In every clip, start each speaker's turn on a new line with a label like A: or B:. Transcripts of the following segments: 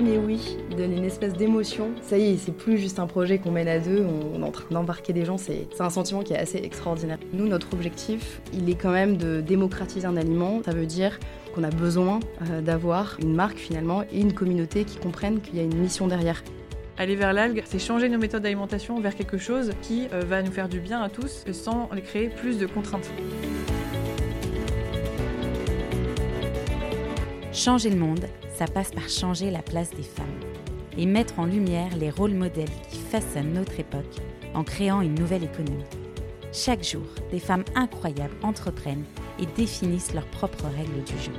A: premier oui donne une espèce d'émotion. Ça y est, c'est plus juste un projet qu'on mène à deux, on est en train d'embarquer des gens, c'est un sentiment qui est assez extraordinaire. Nous, notre objectif, il est quand même de démocratiser un aliment. Ça veut dire qu'on a besoin euh, d'avoir une marque finalement et une communauté qui comprennent qu'il y a une mission derrière.
B: Aller vers l'algue, c'est changer nos méthodes d'alimentation vers quelque chose qui euh, va nous faire du bien à tous sans créer plus de contraintes.
C: Changer le monde, ça passe par changer la place des femmes et mettre en lumière les rôles modèles qui façonnent notre époque en créant une nouvelle économie. Chaque jour, des femmes incroyables entreprennent et définissent leurs propres règles du jeu.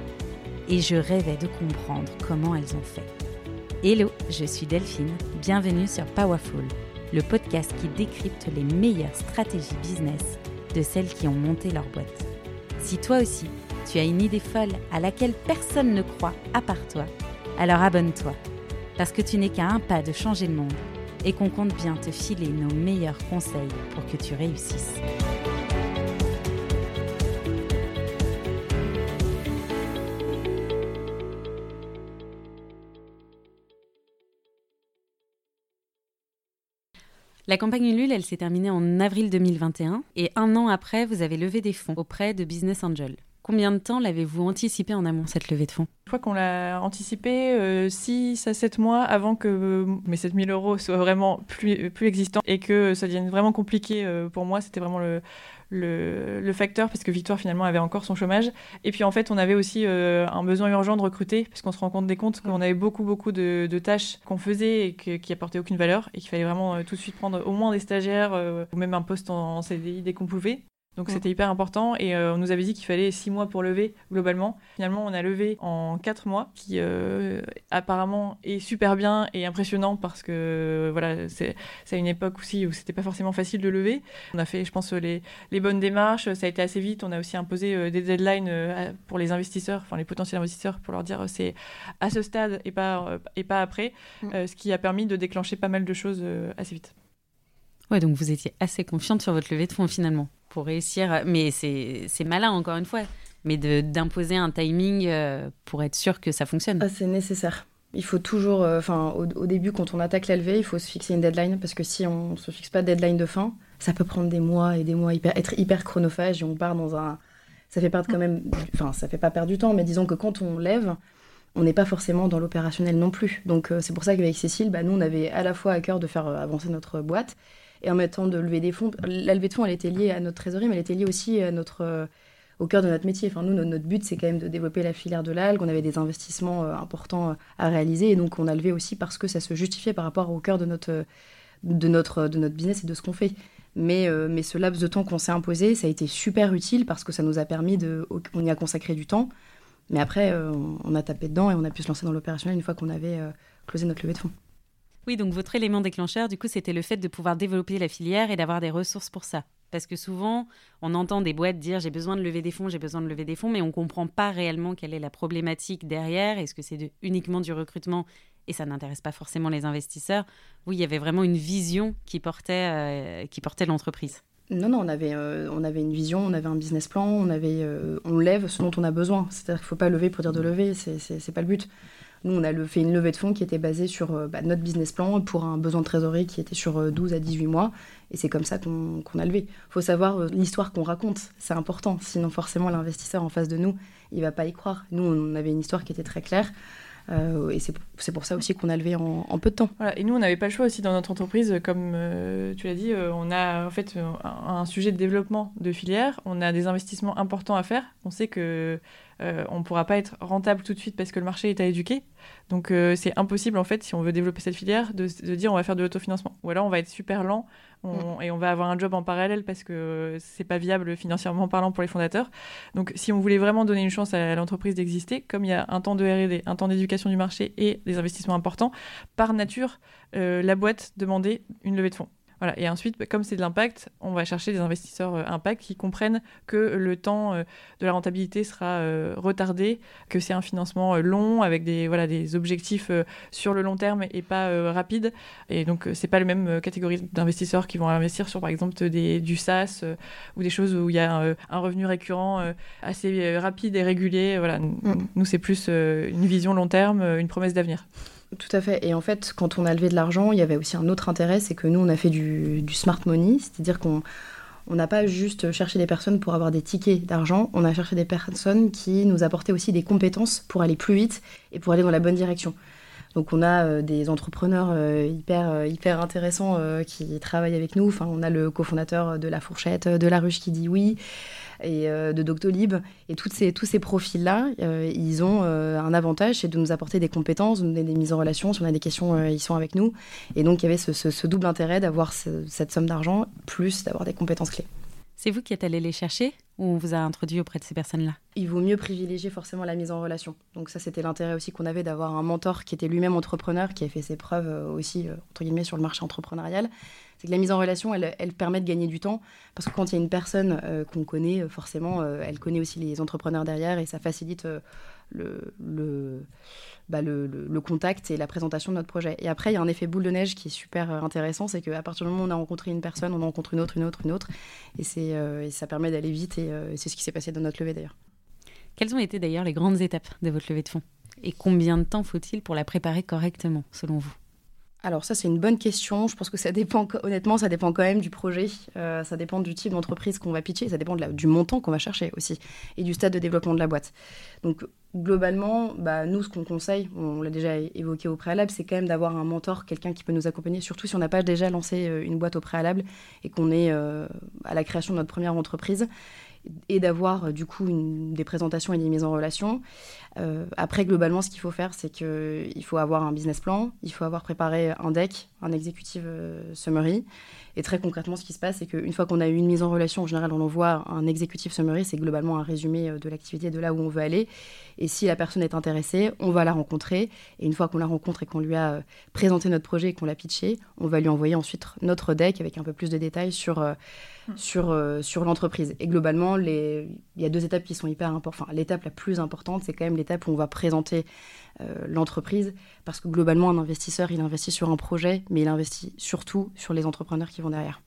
C: Et je rêvais de comprendre comment elles ont fait. Hello, je suis Delphine, bienvenue sur Powerful, le podcast qui décrypte les meilleures stratégies business de celles qui ont monté leur boîte. Si toi aussi, tu as une idée folle à laquelle personne ne croit à part toi, alors abonne-toi, parce que tu n'es qu'à un pas de changer le monde et qu'on compte bien te filer nos meilleurs conseils pour que tu réussisses. La campagne Ulule, elle s'est terminée en avril 2021 et un an après, vous avez levé des fonds auprès de Business Angel. Combien de temps l'avez-vous anticipé en amont cette levée de fonds?
B: Je crois qu'on l'a anticipé 6 euh, à 7 mois avant que euh, mes 7000 euros soient vraiment plus, plus existants et que ça devienne vraiment compliqué euh, pour moi. C'était vraiment le, le, facteur parce que Victoire finalement avait encore son chômage. Et puis en fait, on avait aussi un besoin urgent de recruter parce qu'on se rend compte des comptes qu'on avait beaucoup beaucoup de, tâches qu'on faisait et qui apportaient aucune valeur et qu'il fallait vraiment tout de suite prendre au moins des stagiaires ou même un poste en, en CDI dès qu'on pouvait. Donc c'était hyper important et euh, on nous avait dit qu'il fallait six mois pour lever globalement. Finalement, on a levé en quatre mois, qui euh, apparemment est super bien et impressionnant parce que voilà, c'est à une époque aussi où c'était pas forcément facile de lever. On a fait, je pense, les, les bonnes démarches. Ça a été assez vite. On a aussi imposé euh, des deadlines pour les investisseurs, enfin les potentiels investisseurs, pour leur dire c'est à ce stade et pas et pas après, mm. ce qui a permis de déclencher pas mal de choses assez vite.
C: Ouais, donc vous étiez assez confiante sur votre levée de fonds finalement pour réussir. Mais c'est malin encore une fois, mais d'imposer un timing euh, pour être sûr que ça fonctionne.
A: Ah, c'est nécessaire. Il faut toujours, euh, enfin, au, début, quand on attaque la levée, il faut se fixer une deadline parce que si on se fixe pas de deadline de fin, ça peut prendre des mois et des mois, être hyper chronophage et on part dans un. Ça fait perdre quand même. Enfin, ça fait pas perdre du temps, mais disons que quand on lève, on n'est pas forcément dans l'opérationnel non plus. Donc, euh, c'est pour ça qu'avec Cécile, bah, nous, on avait à la fois à cœur de faire avancer notre boîte et en même temps de lever des fonds. La levée de fonds, elle était liée à notre trésorerie, mais elle était liée aussi euh, au cœur de notre métier. Enfin, nous, notre, but, c'est quand même de développer la filière de l'algue. On avait des investissements euh, importants euh, à réaliser, et donc on a levé aussi parce que ça se justifiait par rapport au cœur de notre, business et de ce qu'on fait. Mais, ce laps de temps qu'on s'est imposé, ça a été super utile parce que ça nous a permis de. On y a consacré du temps. Mais après, on a tapé dedans et on a pu se lancer dans l'opérationnel une fois qu'on avait closé notre levée de fonds.
C: Oui, donc votre élément déclencheur, du coup, c'était le fait de pouvoir développer la filière et d'avoir des ressources pour ça. Parce que souvent, on entend des boîtes dire j'ai besoin de lever des fonds, j'ai besoin de lever des fonds, mais on ne comprend pas réellement quelle est la problématique derrière. Est-ce que c'est uniquement du recrutement et ça n'intéresse pas forcément les investisseurs? Oui, il y avait vraiment une vision qui portait, euh, qui portait l'entreprise.
A: Non, non, on avait, euh, on avait une vision, on avait un business plan, on, avait, euh, on lève ce dont on a besoin. C'est-à-dire qu'il ne faut pas lever pour dire de lever, c'est pas le but. Nous, on a fait une levée de fonds qui était basée sur euh, bah, notre business plan pour un besoin de trésorerie qui était sur 12 euh, à 18 mois. Et c'est comme ça qu'on a levé. Il faut savoir euh, l'histoire qu'on raconte, c'est important. Sinon, forcément, l'investisseur en face de nous, il va pas y croire. Nous, on avait une histoire qui était très claire. et c'est pour ça aussi qu'on a levé en, peu de temps.
B: Et nous, on n'avait pas le choix aussi dans notre entreprise. Comme tu l'as dit, on a en fait un, un, sujet de développement de filière. On a des investissements importants à faire. On sait que euh, on ne pourra pas être rentable tout de suite parce que le marché est à éduquer. Donc euh, c'est impossible en fait si on veut développer cette filière de, dire on va faire de l'autofinancement. Ou alors on va être super lent mm. et on va avoir un job en parallèle parce que c'est pas viable financièrement parlant pour les fondateurs. Donc si on voulait vraiment donner une chance à l'entreprise d'exister, comme il y a un temps de R&D, un temps d'éducation du marché et des investissements importants, par nature euh, la boîte demandait une levée de fonds. Et ensuite, bah, comme c'est de l'impact, on va chercher des investisseurs euh, impact qui comprennent que le temps euh, de la rentabilité sera euh, retardé, que c'est un financement long avec des, voilà, des objectifs sur le long terme et pas rapide. Et donc, c'est pas la même catégorie d'investisseurs qui vont investir sur, par exemple, des, du SaaS ou des choses où il y a un revenu récurrent assez rapide et régulier. Voilà. Mm. Nous, c'est plus une vision long terme, une promesse d'avenir.
A: Tout à fait. Et en fait, quand on a levé de l'argent, il y avait aussi un autre intérêt, c'est que nous, on a fait du, smart money, c'est-à-dire qu'on on n'a pas juste cherché des personnes pour avoir des tickets d'argent, on a cherché des personnes qui nous apportaient aussi des compétences pour aller plus vite et pour aller dans la bonne direction. Donc on a euh, des entrepreneurs euh, hyper, euh, hyper intéressants qui travaillent avec nous. Enfin, on a le cofondateur de La Fourchette, de La Ruche qui dit oui et euh, de Doctolib. Et ces, tous ces profils-là, euh, ils ont euh, un avantage, c'est de nous apporter des compétences, de nous donner des mises en relation. Si on a des questions, ils sont avec nous. Et donc, il y avait ce, double intérêt d'avoir cette somme d'argent, plus d'avoir des compétences clés.
C: C'est vous qui êtes allé les chercher ou on vous a introduit auprès de ces personnes-là?
A: Il vaut mieux privilégier forcément la mise en relation. Donc ça, c'était l'intérêt aussi qu'on avait d'avoir un mentor qui était lui-même entrepreneur, qui a fait ses preuves aussi, entre guillemets, sur le marché entrepreneurial c'est que la mise en relation, elle, permet de gagner du temps, parce que quand il y a une personne euh, qu'on connaît, euh, forcément, euh, elle connaît aussi les entrepreneurs derrière, et ça facilite bah, le, le, contact et la présentation de notre projet. Et après, il y a un effet boule de neige qui est super intéressant, c'est qu'à partir du moment où on a rencontré une personne, on en rencontre une autre, une autre, une autre, et, et ça permet d'aller vite, et c'est ce qui s'est passé dans notre levée d'ailleurs.
C: Quelles ont été d'ailleurs les grandes étapes de votre levée de fonds? Et combien de temps faut-il pour la préparer correctement, selon vous?
A: Alors ça c'est une bonne question. Je pense que ça dépend honnêtement, ça dépend quand même du projet, euh, ça dépend du type d'entreprise qu'on va pitcher, ça dépend du montant qu'on va chercher aussi et du stade de développement de la boîte. Donc globalement, bah, nous ce qu'on conseille, on l'a déjà évoqué au préalable, c'est quand même d'avoir un mentor, quelqu'un qui peut nous accompagner, surtout si on n'a pas déjà lancé euh, une boîte au préalable et qu'on est euh, à la création de notre première entreprise et d'avoir du coup des présentations et des mises en relation. Euh, après, globalement, ce qu'il faut faire, c'est qu'il faut avoir un business plan, il faut avoir préparé un deck, un executive euh, summary. Et très concrètement, ce qui se passe, c'est qu'une fois qu'on a eu une mise en relation, en général, on envoie un executive summary, c'est globalement un résumé euh, de l'activité de là où on veut aller. Et si la personne est intéressée, on va la rencontrer. Et une fois qu'on la rencontre et qu'on lui a présenté notre projet et qu'on l'a pitché, on va lui envoyer ensuite notre deck avec un peu plus de détails sur, hmm. sur, sur l'entreprise. Et globalement, les... il y a deux étapes qui sont hyper importantes. Enfin, l'étape la plus importante, c'est quand même où on va présenter euh, l'entreprise, parce que globalement, un investisseur, il investit sur un projet, mais il investit surtout sur les entrepreneurs qui vont derrière.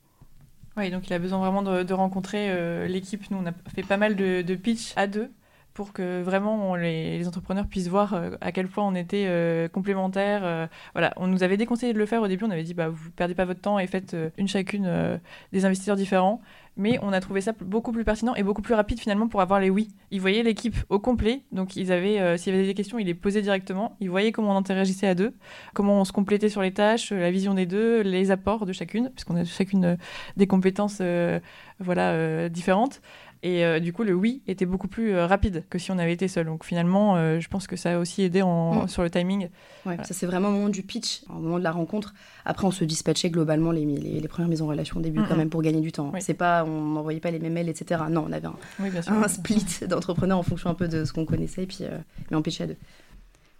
B: Oui, donc il a besoin vraiment de, rencontrer euh, l'équipe. Nous, on a fait pas mal de, de pitch à deux pour que vraiment les, entrepreneurs puissent voir euh, à quel point on était complémentaires. voilà, on nous avait déconseillé de le faire au début. On avait dit, bah, vous perdez pas votre temps et faites une chacune des investisseurs différents mais on a trouvé ça beaucoup plus pertinent et beaucoup plus rapide finalement pour avoir les oui. Ils voyaient l'équipe au complet, donc ils avaient, euh, s'il y avait des questions, ils les posaient directement. Ils voyaient comment on interagissait à deux, comment on se complétait sur les tâches, la vision des deux, les apports de chacune, puisqu'on a chacune euh, des compétences euh, voilà différentes. Et euh, du coup, le oui était beaucoup plus euh, rapide que si on avait été seul. Donc finalement, euh, je pense que ça a aussi aidé en, mm. sur le timing.
A: Ouais, ça c'est vraiment au moment du pitch, au moment de la rencontre. Après, on se dispatchait globalement les, les, premières mises en relation au début quand même pour gagner du temps. C'est pas, on n'envoyait pas les mêmes mails, etc. Non, on avait un, un split d'entrepreneurs en fonction un peu de ce qu'on connaissait, et puis mais on pitchait à deux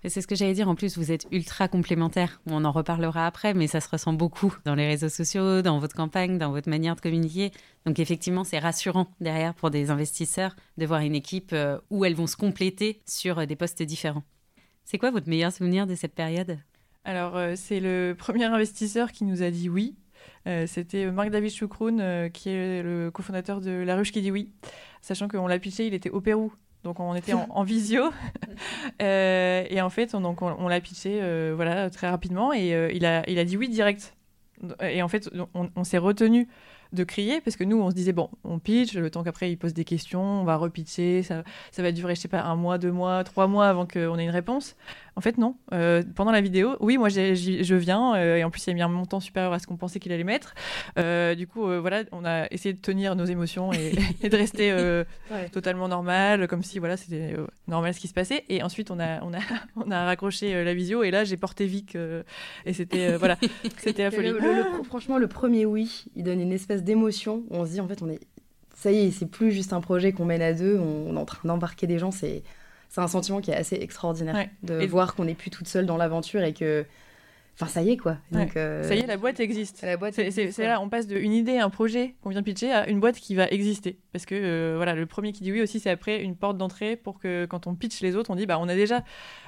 C: c'est ce que j'allais dire. En plus, vous êtes ultra complémentaires. On en reparlera après, mais ça se ressent beaucoup dans les réseaux sociaux, dans votre campagne, dans votre manière de communiquer. Donc, effectivement, c'est rassurant derrière pour des investisseurs de voir une équipe euh, où elles vont se compléter sur euh, des postes différents. C'est quoi votre meilleur souvenir de cette période?
B: Alors, euh, c'est le premier investisseur qui nous a dit oui. C'était Marc-David Choukroun, qui est le cofondateur de La Ruche qui dit oui. Sachant qu'on l'a pitché, il était au Pérou donc on était en, visio. Euh, et en fait, on, donc on, l'a pitché euh, voilà, très rapidement et euh, il, a, il a dit oui direct. Et en fait, on, s'est retenu de crier parce que nous, on se disait, bon, on pitch, le temps qu'après il pose des questions, on va repitcher, ça, ça va durer, je sais pas, un mois, deux mois, trois mois avant qu'on ait une réponse. En fait, non. Euh, pendant la vidéo, oui, moi, je viens. Euh, et en plus, il a mis un montant supérieur à ce qu'on pensait qu'il allait mettre. Euh, du coup, voilà, on a essayé de tenir nos émotions et, de rester totalement normal, comme si voilà, c'était normal ce qui se passait. Et ensuite, on a, on a, on a raccroché la visio. Et là, j'ai porté Vic. et c'était voilà, c'était la folie.
A: franchement, le premier oui, il donne une espèce d'émotion. On se dit, en fait, on est. Ça y est, c'est plus juste un projet qu'on mène à deux. On, est en train d'embarquer des gens. C'est c'est un sentiment qui est assez extraordinaire de voir qu'on n'est plus toute seule dans l'aventure et que Enfin, ça y est, quoi.
B: Donc, euh, Ça y est, la boîte existe. La boîte c'est là, on passe d'une idée, un projet qu'on vient pitcher à une boîte qui va exister. Parce que, euh, voilà, le premier qui dit oui aussi, c'est après une porte d'entrée pour que quand on pitch les autres, on dit, bah, on a déjà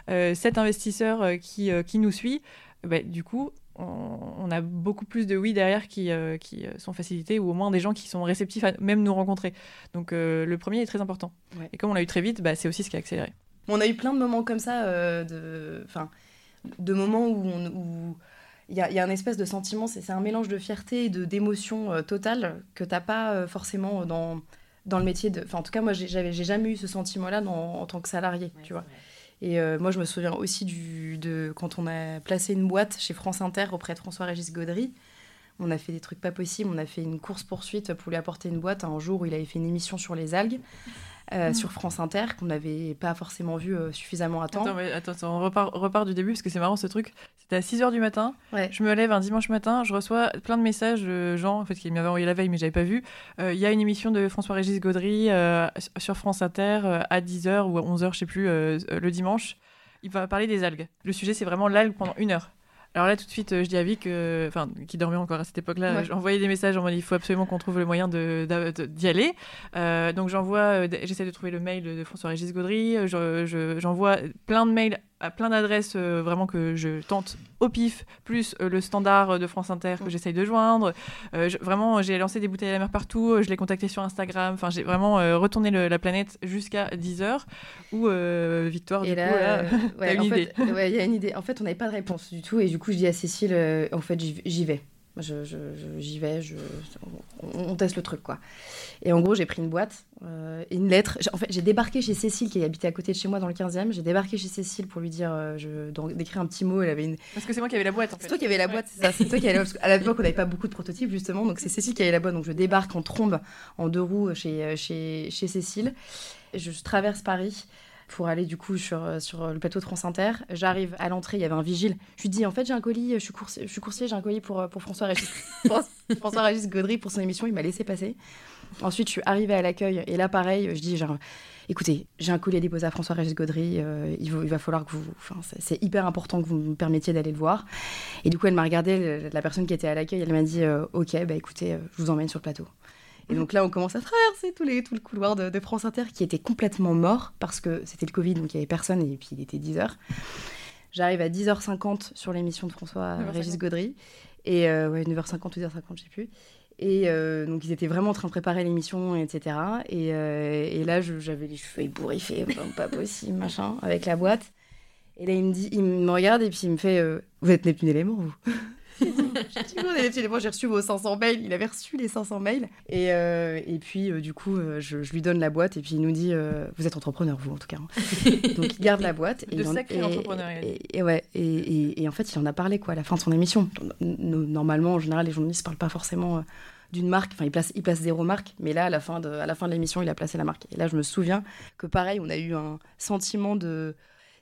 B: euh, sept investisseurs qui, qui nous suit. Bah, du coup, on, a beaucoup plus de oui derrière qui, qui sont facilités ou au moins des gens qui sont réceptifs à même nous rencontrer. Donc, le premier est très important. Et comme on l'a eu très vite, bah, c'est aussi ce qui a accéléré.
A: On a eu plein de moments comme ça de... Enfin de moments où on, où il y a, y a un espèce de sentiment, c'est un mélange de fierté et de d'émotion euh, totale que t'as pas euh, forcément dans dans le métier de. Enfin, en tout cas, moi, j'ai j'avais jamais eu ce sentiment-là en tant que salarié, tu vois. Et euh, moi, je me souviens aussi du, de quand on a placé une boîte chez France Inter auprès de François-Régis Gaudry. On a fait des trucs pas possibles. On a fait une course-poursuite pour lui apporter une boîte un jour où il avait fait une émission sur les algues euh, sur France Inter qu'on n'avait pas forcément vu euh, suffisamment à temps.
B: Attends, mais attends, attends, on repart, repart du début parce que c'est marrant ce truc. C'était à 6h du matin.
A: Ouais.
B: Je me lève un dimanche matin, je reçois plein de messages de gens en fait, qui m'avaient envoyé la veille mais j'avais pas vu. Euh, Il y a une émission de François-Régis Gaudry euh, sur France Inter euh, à 10h ou à 11h, je sais plus, euh, euh, le dimanche. Il va parler des algues. Le sujet c'est vraiment l'algue pendant une heure. Alors là, tout de suite, euh, je dis à Vic, euh, enfin, qui dormait encore à cette époque-là,
A: Ouais.
B: envoyé des messages en mode il faut absolument qu'on trouve le moyen d'y aller. Euh, donc j'envoie, j'essaie de trouver le mail de François-Régis Gaudry, euh, je- je- j'envoie plein de mails à plein d'adresses euh, vraiment que je tente au pif, plus euh, le standard de France Inter que
A: Mm.
B: j'essaye de joindre. Euh, je- vraiment, j'ai lancé des bouteilles à la mer partout, je l'ai contacté sur Instagram, enfin j'ai vraiment retourné le- la planète jusqu'à 10h, où Victoire, du
A: là,
B: coup, là,
A: ouais,
B: t'as
A: en
B: une
A: fait,
B: idée.
A: ouais, il y a une idée. En fait, on n'avait pas de réponse du tout. Et du coup, je dis à Cécile, en fait, j'y vais. Je- je- je- J'y vais, je, on, on teste le truc, quoi. Et en gros, j'ai pris une boîte euh, et une lettre. J'ai- En fait, j'ai débarqué chez Cécile, qui habitait à côté de chez moi dans le 15e. J'ai débarqué chez Cécile pour lui dire, euh, je, d'écrire un petit mot. Elle avait une...
B: parce que c'est moi qui avais la boîte en fait.
A: C'est toi qui avais la boîte, c'est ça. C'est toi qui avais la boîte. Qu'à l'époque, on n'avait pas beaucoup de prototypes, justement. Donc, c'est Cécile qui avait la boîte. Donc, je débarque en trombe, en deux roues, chez, euh, chez, chez Cécile. Je traverse Paris pour aller, du coup, sur, euh, sur le plateau de France Inter. J'arrive à l'entrée, il y avait un vigile. Je lui dis, en fait, j'ai un colis, je suis coursier, je suis coursier j'ai un colis pour, euh, pour François-Régis François-Régis Gaudry pour son émission. Il m'a laissé passer. Ensuite, je suis arrivée à l'accueil. Et là, pareil, je dis, genre, écoutez, j'ai un colis à déposer à François-Régis Gaudry. euh, il, va, falloir que vous. Enfin, c'est- hyper important que vous me permettiez d'aller le voir. Et du coup, elle m'a regardé, la personne qui était à l'accueil, elle m'a dit euh, Ok, bah écoutez, euh, je vous emmène sur le plateau. Et donc là, on commence à traverser les, tout le couloir de, de France Inter qui était complètement mort parce que c'était le Covid, donc il n'y avait personne et puis il était 10h. J'arrive à 10h50 sur l'émission de François
B: 9h50.
A: Régis Gaudry. Et euh, ouais, 9h50 ou 10h50, je sais plus. Et euh, donc ils étaient vraiment en train de préparer l'émission, etc. Et, euh, et là, j'avais les cheveux ébouriffés, pas possible, machin, avec la boîte. Et là, il me dit, il me regarde et puis il me fait euh, Vous êtes Neptune Élément, vous? J'ai reçu vos 500 mails. Il avait reçu les 500 mails. Et, euh, et puis, euh, du coup, euh, je, je lui donne la boîte et puis il nous dit euh, Vous êtes entrepreneur, vous, en tout cas. hein. Donc, il garde la boîte.
B: De
A: il en-
B: sacrés
A: et-
B: il.
A: Et, et ouais, et, et- et en fait, il en a parlé quoi, à la fin de son émission. Normalement, en général, les journalistes parlent pas forcément d'une marque. Enfin, ils placent, ils placent zéro marque. Mais là, à la, fin de, à la fin de l'émission, il a placé la marque. Et là, je me souviens que pareil, on a eu un sentiment de.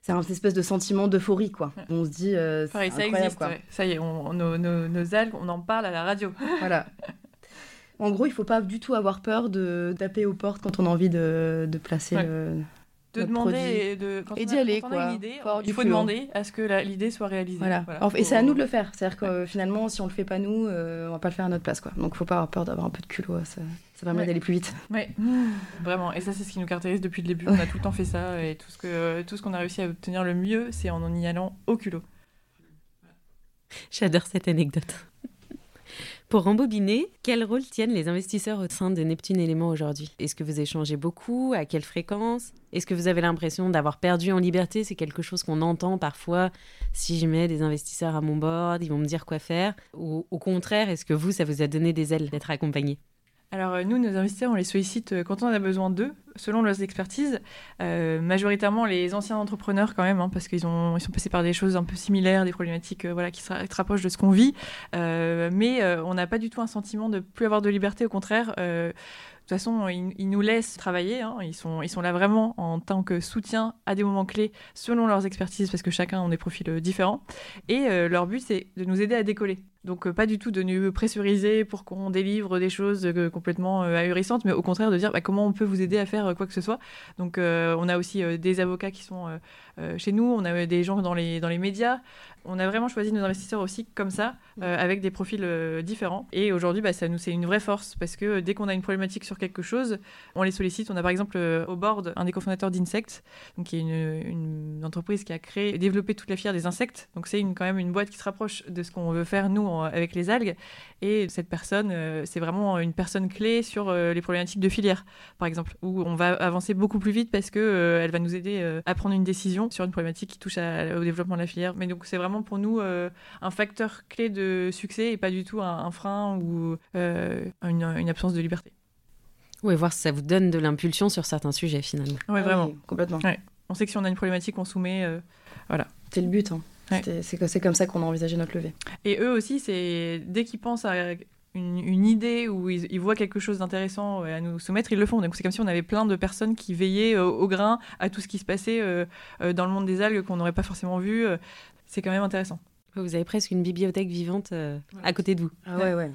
A: C'est un espèce de sentiment d'euphorie, quoi. On se dit. euh,
B: Pareil, ça existe.
A: quoi.
B: ouais. Ça y est, on, nos, nos- nos algues, on en parle à la radio.
A: Voilà. En gros, il faut pas du tout avoir peur de taper aux portes quand on a envie de, de placer
B: Ouais.
A: le.
B: De demander
A: produit.
B: et de quand
A: Et
B: on
A: d'y
B: a-
A: aller,
B: quand on a
A: quoi.
B: une idée, il
A: du
B: faut demander à ce que l'idée soit réalisée.
A: Voilà.
B: Voilà.
A: Enfin, Et c'est à nous de le faire. C'est-à-dire que euh, finalement, si on le fait pas nous, euh, on va pas le faire à notre place, quoi. Donc, faut pas avoir peur d'avoir un peu de culot. Ça, ça permet
B: Ouais.
A: d'aller plus vite.
B: Ouais, vraiment. Et ça, c'est ce qui nous caractérise depuis le début. On a tout le temps fait ça. Et tout ce que tout ce qu'on a réussi à obtenir le mieux, c'est en en y allant au culot.
C: J'adore cette anecdote. Pour rembobiner, quel rôle tiennent les investisseurs au sein de Neptune Éléments aujourd'hui? Est-ce que vous échangez beaucoup? À quelle fréquence? Est-ce que vous avez l'impression d'avoir perdu en liberté? C'est quelque chose qu'on entend parfois. Si je mets des investisseurs à mon board, ils vont me dire quoi faire? Ou au contraire, est-ce que vous, ça vous a donné des ailes d'être accompagné?
B: Alors euh, nous, nos investisseurs, on les sollicite euh, quand on a besoin d'eux, selon leurs expertises. Euh, majoritairement les anciens entrepreneurs quand même, hein, parce qu'ils ils sont passés par des choses un peu similaires, des problématiques euh, voilà, qui se, rapprochent de ce qu'on vit. Euh, mais on n'a pas du tout un sentiment de plus avoir de liberté, au contraire. de toute façon, ils, nous laissent travailler. hein. Ils, sont, ils sont là vraiment en tant que soutien à des moments clés selon leurs expertises, parce que chacun a des profils différents. Et leur but, c'est de nous aider à décoller. Donc, pas du tout de nous pressuriser pour qu'on délivre des choses complètement ahurissantes, mais au contraire de dire bah, comment on peut vous aider à faire euh, quoi que ce soit. Donc, euh, on a aussi euh, des avocats qui sont chez nous, on a des gens dans les médias. On a vraiment choisi nos investisseurs aussi comme ça, euh, avec des profils euh, différents. Et aujourd'hui, bah, ça nous c'est une vraie force parce que euh, dès qu'on a une problématique sur quelque chose, on les sollicite. On a par exemple au board un des cofondateurs d'Insect, donc qui est une, une, entreprise qui a créé et développé toute la filière des insectes. Donc c'est quand même une boîte qui se rapproche de ce qu'on veut faire nous avec les algues. Et cette personne, c'est vraiment une personne clé sur les problématiques de filière, par exemple, où on va avancer beaucoup plus vite parce que elle va nous aider à prendre une décision sur une problématique qui touche au développement de la filière. Mais donc c'est vraiment pour nous un facteur clé de succès et pas du tout un, frein ou euh, une, absence de liberté.
C: Oui, voir si ça vous donne de l'impulsion sur certains sujets finalement.
B: Oui, vraiment.
A: Ah complètement.
B: On sait que si on a une problématique, on soumet. Euh, voilà.
A: C'est le but. Hein. C'est comme ça qu'on a envisagé notre levée.
B: Et eux aussi, c'est dès qu'ils pensent à une, idée ou ils, voient quelque chose d'intéressant à nous soumettre, ils le font. Donc c'est comme si on avait plein de personnes qui veillaient euh, au grain à tout ce qui se passait dans le monde des algues qu'on n'aurait pas forcément vu. c'est quand même intéressant.
C: Vous avez presque une bibliothèque vivante euh, à côté de vous.
A: Ah ouais, ouais.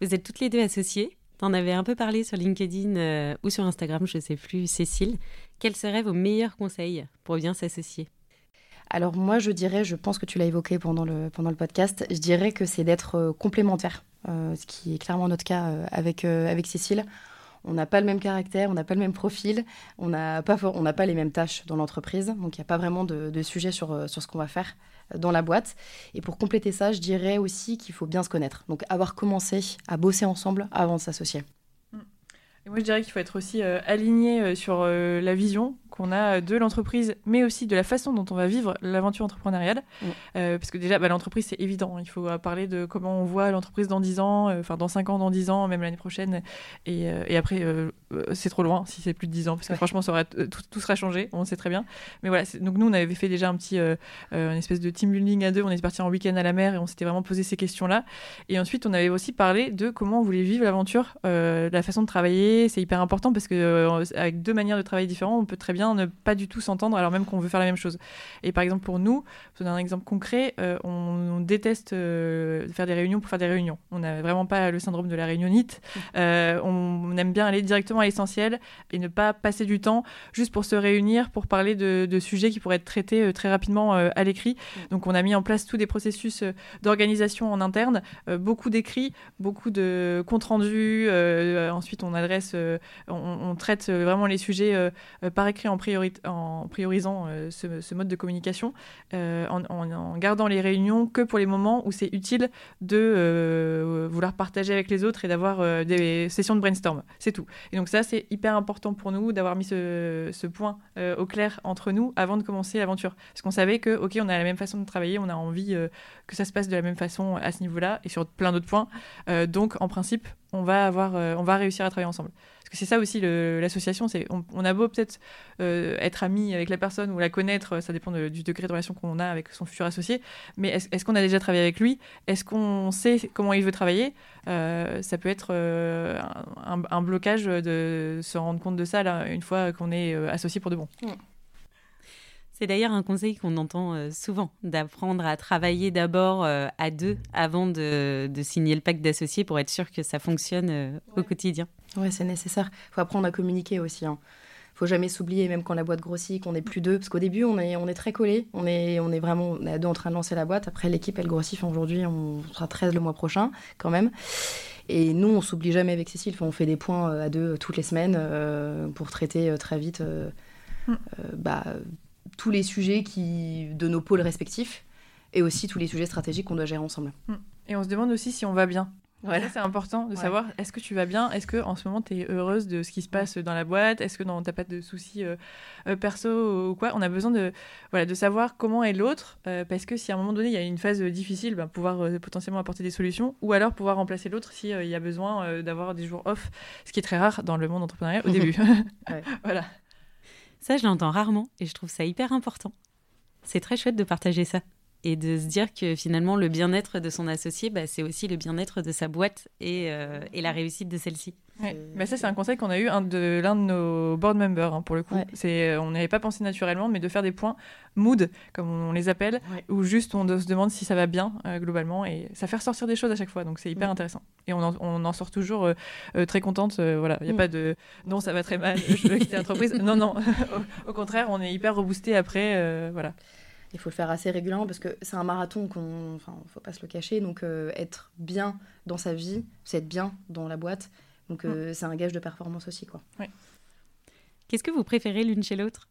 C: Vous êtes toutes les deux associées. en avais un peu parlé sur LinkedIn euh, ou sur Instagram, je ne sais plus, Cécile. Quels seraient vos meilleurs conseils pour bien s'associer?
A: Alors moi, je dirais, je pense que tu l'as évoqué pendant le, pendant le podcast, je dirais que c'est d'être euh, complémentaire, ce qui est clairement notre cas avec, avec Cécile. On n'a pas le même caractère, on n'a pas le même profil, on n'a pas, pas les mêmes tâches dans l'entreprise, donc il n'y a pas vraiment de, sujet sur, sur ce qu'on va faire dans la boîte. Et pour compléter ça, je dirais aussi qu'il faut bien se connaître. Donc avoir commencé à bosser ensemble avant de s'associer.
B: Et moi, je dirais qu'il faut être aussi euh, aligné euh, sur euh, la vision qu'on a de l'entreprise, mais aussi de la façon dont on va vivre l'aventure entrepreneuriale. Mm. parce que déjà, bah, l'entreprise, c'est évident. Il faut parler de comment on voit l'entreprise dans 10 ans, enfin dans 5 ans, dans 10 ans, même l'année prochaine. Et, et après, c'est trop loin si c'est plus de 10 ans, parce que franchement, ça tout, sera changé, on sait très bien. Mais voilà, donc nous, on avait fait déjà un petit, une espèce de team building à deux. On est parti en week-end à la mer et on s'était vraiment posé ces questions-là. Et ensuite, on avait aussi parlé de comment on voulait vivre l'aventure, la façon de travailler c'est hyper important parce que euh, avec deux manières de travailler différentes, on peut très bien ne pas du tout s'entendre alors même qu'on veut faire la même chose. Et par exemple pour nous, pour donner un exemple concret, euh, on, déteste euh, faire des réunions pour faire des réunions. On n'a vraiment pas le syndrome de la réunionnite. On, aime bien aller directement à l'essentiel et ne pas passer du temps juste pour se réunir, pour parler de, sujets qui pourraient être traités très rapidement à l'écrit. Donc on a mis en place tous des processus d'organisation en interne, beaucoup d'écrits, beaucoup de comptes rendus. ensuite on adresse euh, on, traite euh, vraiment les sujets euh, par écrit en, en priorisant ce, mode de communication, en, gardant les réunions que pour les moments où c'est utile de vouloir partager avec les autres et d'avoir des sessions de brainstorm. C'est tout. Et donc ça, c'est hyper important pour nous d'avoir mis ce, point au clair entre nous avant de commencer l'aventure. Parce qu'on savait que, OK, on a la même façon de travailler, on a envie que ça se passe de la même façon à ce niveau-là et sur plein d'autres points. donc, en principe, on va, avoir, on va réussir à travailler ensemble. Parce que c'est ça aussi l'association, c'est on, a beau peut-être euh, être ami avec la personne ou la connaître, ça dépend du degré de relation qu'on a avec son futur associé, mais est-ce qu'on a déjà travaillé avec lui? Est-ce qu'on sait comment il veut travailler? Euh, Ça peut être euh, un, blocage de se rendre compte de ça là, une fois qu'on est associé pour de bon. Mm.
C: C'est d'ailleurs un conseil qu'on entend euh, souvent, d'apprendre à travailler d'abord euh, à deux avant de, signer le pacte d'associés pour être sûr que ça fonctionne euh, au quotidien.
A: Oui, c'est nécessaire. Il faut apprendre à communiquer aussi. Hein. faut jamais s'oublier, même quand la boîte grossit, qu'on n'est plus deux. Parce qu'au début, on est, on est très collés. On est, on est vraiment on est à deux en train de lancer la boîte. Après, l'équipe, elle grossit. aujourd'hui, on sera 13 le mois prochain, quand même. Et nous, on s'oublie jamais avec Cécile. on fait des points à deux toutes les semaines pour traiter très vite mm. bah, tous les sujets qui, de nos pôles respectifs et aussi tous les sujets stratégiques qu'on doit gérer ensemble.
B: Mm. Et on se demande aussi si on va bien. Voilà. C'est important de savoir est-ce que tu vas bien? Est-ce que en ce moment tu es heureuse de ce qui se passe dans la boîte? Est-ce que tu n'as pas de soucis euh, euh, perso ou quoi? On a besoin de, voilà, de savoir comment est l'autre euh, parce que si à un moment donné il y a une phase difficile, ben, pouvoir potentiellement apporter des solutions ou alors pouvoir remplacer l'autre s'il il y a besoin d'avoir des jours off, ce qui est très rare dans le monde entrepreneurial au début. voilà.
C: Ça, je l'entends rarement et je trouve ça hyper important. C'est très chouette de partager ça et de se dire que finalement le bien-être de son associé, bah, c'est aussi le bien-être de sa boîte et, euh, et la réussite de celle-ci.
B: Mais ça, c'est un conseil qu'on a eu un de l'un de nos board members hein, pour le coup. C'est, euh, on n'avait pas pensé naturellement, mais de faire des points mood, comme on les appelle, où juste on se demande si ça va bien euh, globalement, et ça fait ressortir des choses à chaque fois, donc c'est hyper intéressant. Et on en, on en sort toujours très contente. voilà, il n'y a mm. pas de non, ça va très mal, je veux quitter l'entreprise. non, non, au, au, contraire, on est hyper reboosté après. voilà.
A: Il faut le faire assez régulièrement parce que c'est un marathon qu'on. Enfin, faut pas se le cacher. Donc, euh, être bien dans sa vie, c'est être bien dans la boîte. Donc euh, c'est un gage de performance aussi. quoi.
C: Qu'est-ce que vous préférez l'une chez l'autre?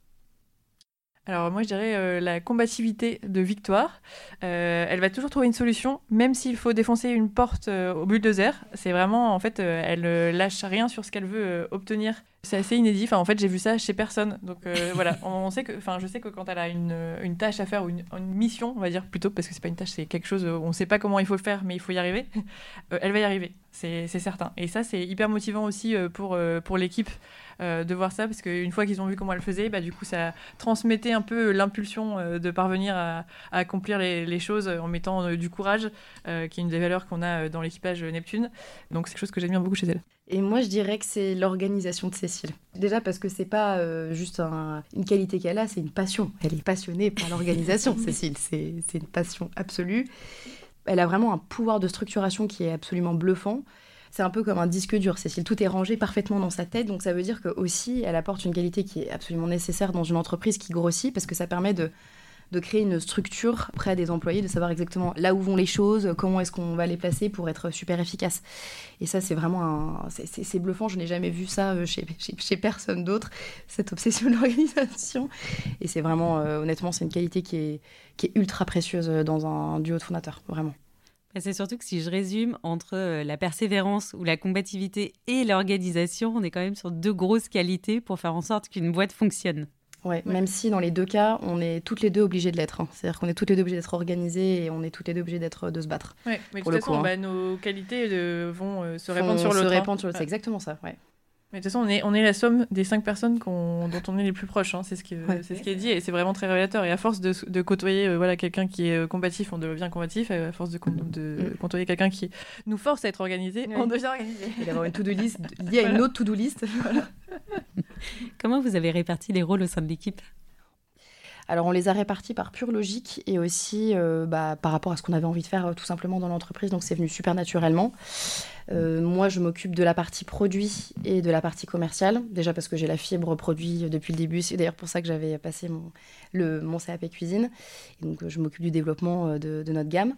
B: Alors moi je dirais euh, la combativité de Victoire. Euh, elle va toujours trouver une solution, même s'il faut défoncer une porte euh, au bulldozer. C'est vraiment en fait, elle lâche rien sur ce qu'elle veut obtenir. C'est assez inédit. En fait, j'ai vu ça chez personne. Donc voilà, on, sait que, enfin, je sais que quand elle a une, une tâche à faire ou une, mission, on va dire plutôt, parce que c'est pas une tâche, c'est quelque chose où on sait pas comment il faut le faire, mais il faut y arriver. elle va y arriver, c'est certain. Et ça, c'est hyper motivant aussi pour pour l'équipe. Euh, de voir ça parce qu'une fois qu'ils ont vu comment elle faisait, bah, du coup ça transmettait un peu l'impulsion euh, de parvenir à, accomplir les, choses en mettant euh, du courage, qui est une des valeurs qu'on a dans l'équipage Neptune. Donc c'est quelque chose que j'aime beaucoup chez elle.
A: Et moi, je dirais que c'est l'organisation de Déjà parce que c'est pas juste une qualité qu'elle a, c'est une passion. Elle est passionnée par l'organisation, Cécile. C'est une passion absolue. Elle a vraiment un pouvoir de structuration qui est absolument bluffant c'est un peu comme un disque dur, Cécile. Tout est rangé parfaitement dans sa tête. Donc ça veut dire que aussi, elle apporte une qualité qui est absolument nécessaire dans une entreprise qui grossit parce que ça permet de, de créer une structure près des employés, de savoir exactement là où vont les choses, comment est-ce qu'on va les placer pour être super efficace. Et ça, c'est vraiment. C'est bluffant, je n'ai jamais vu ça euh, chez, personne d'autre, cette obsession de l'organisation. Et c'est vraiment, euh, honnêtement, c'est une qualité qui est, qui est ultra précieuse dans un duo de fondateurs, vraiment.
C: C'est surtout que si je résume, entre euh, la persévérance ou la combativité et l'organisation, on est quand même sur deux grosses qualités pour faire en sorte qu'une boîte fonctionne.
A: Ouais, même si dans les deux cas, on est toutes les deux obligées de l'être. Hein. C'est-à-dire qu'on est toutes les deux obligées d'être organisées et on est toutes les deux obligées d'être de se battre.
B: Oui, mais de toute façon, hein. bah, nos qualités euh, vont euh, se répandre sur l'autre.
A: Se répandre sur l'autre, c'est exactement ça. Ouais.
B: Mais de toute façon, on est, on est la somme des cinq personnes dont on est les plus proches. Hein. C'est ce, qui, c'est ce qui est dit et c'est vraiment très révélateur. Et à force de, de côtoyer euh, voilà, quelqu'un qui est euh, combatif, on devient combatif. Et à force de, de mm. côtoyer quelqu'un qui nous force à être organisé, on devient organisé.
A: Et d'avoir une to-do list liée à une autre to-do list.
C: Comment vous avez réparti les rôles au sein de l'équipe?
A: Alors on les a répartis par pure logique et aussi euh, bah, par rapport à ce qu'on avait envie de faire tout simplement dans l'entreprise, donc c'est venu super naturellement. Euh, moi, je m'occupe de la partie produit et de la partie commerciale. Déjà parce que j'ai la fibre produit depuis le début. C'est d'ailleurs pour ça que j'avais passé mon, CAP cuisine. Et donc, je m'occupe du développement euh, de, notre gamme.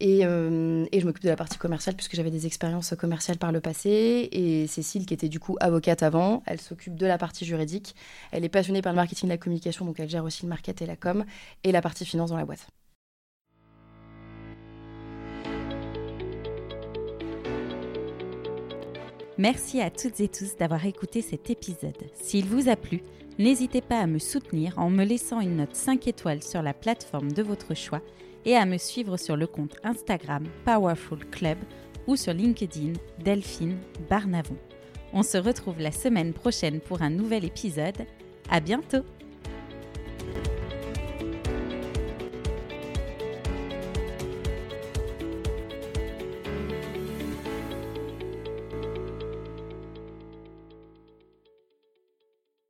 A: Et, euh, et je m'occupe de la partie commerciale puisque j'avais des expériences commerciales par le passé. Et Cécile, qui était du coup avocate avant, elle s'occupe de la partie juridique. Elle est passionnée par le marketing et la communication, donc elle gère aussi le market et la com et la partie finance dans la boîte.
C: Merci à toutes et tous d'avoir écouté cet épisode. S'il vous a plu, n'hésitez pas à me soutenir en me laissant une note 5 étoiles sur la plateforme de votre choix et à me suivre sur le compte Instagram Powerful Club ou sur LinkedIn Delphine Barnavon. On se retrouve la semaine prochaine pour un nouvel épisode. À bientôt!